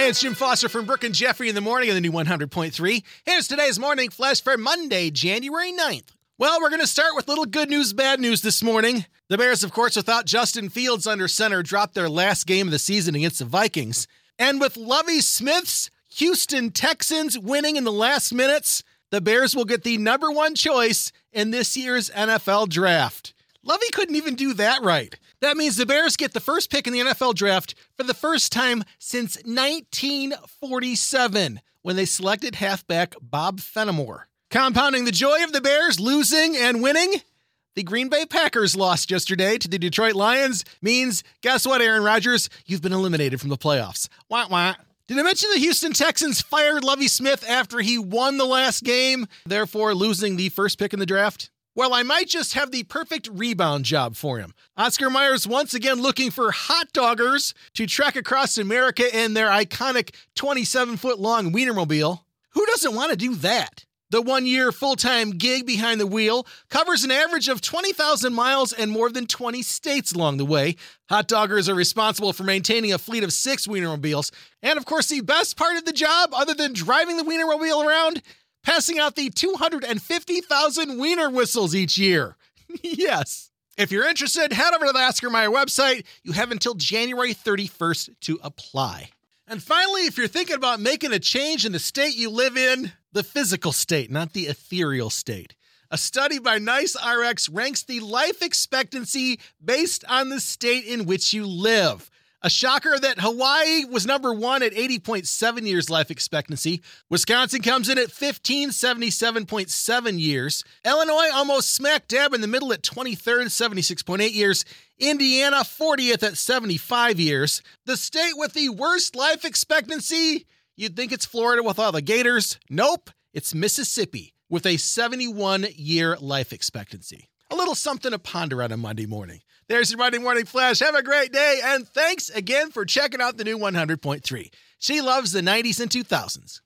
Hey, it's Jim Foster from Brooke and Jeffrey in the morning on the new 100.3. Here's today's morning flash for Monday, January 9th. Well, we're going to start with little good news, bad news this morning. The Bears, of course, without Justin Fields under center, dropped their last game of the season against the Vikings. And with Lovie Smith's Houston Texans winning in the last minutes, the Bears will get the number one choice in this year's NFL draft. Lovie couldn't even do that right. That means the Bears get the first pick in the NFL draft for the first time since 1947 when they selected halfback Bob Fenimore. Compounding the joy of the Bears losing and winning, the Green Bay Packers lost yesterday to the Detroit Lions means guess what, Aaron Rodgers? You've been eliminated from the playoffs. Wah wah. Did I mention the Houston Texans fired Lovie Smith after he won the last game, therefore losing the first pick in the draft? Well, I might just have the perfect rebound job for him. Oscar Mayer's once again looking for hot doggers to trek across America in their iconic 27 foot long Wienermobile. Who doesn't want to do that? The one year full time gig behind the wheel covers an average of 20,000 miles and more than 20 states along the way. Hot doggers are responsible for maintaining a fleet of six Wienermobiles. And of course, the best part of the job, other than driving the Wienermobile around, passing out the 250,000 Wiener whistles each year. yes. If you're interested, head over to the Oscar Mayer website. You have until January 31st to apply. And finally, if you're thinking about making a change in the state you live in, the physical state, not the ethereal state. A study by Nice RX ranks the life expectancy based on the state in which you live. A shocker that Hawaii was number one at 80.7 years life expectancy. Wisconsin comes in at 1577.7 years. Illinois almost smack dab in the middle at 23rd, 76.8 years. Indiana 40th at 75 years. The state with the worst life expectancy? You'd think it's Florida with all the gators. Nope, it's Mississippi with a 71 year life expectancy. Little something to ponder on a Monday morning. There's your Monday Morning Flash. Have a great day, and thanks again for checking out the new 100.3. She loves the 90s and 2000s.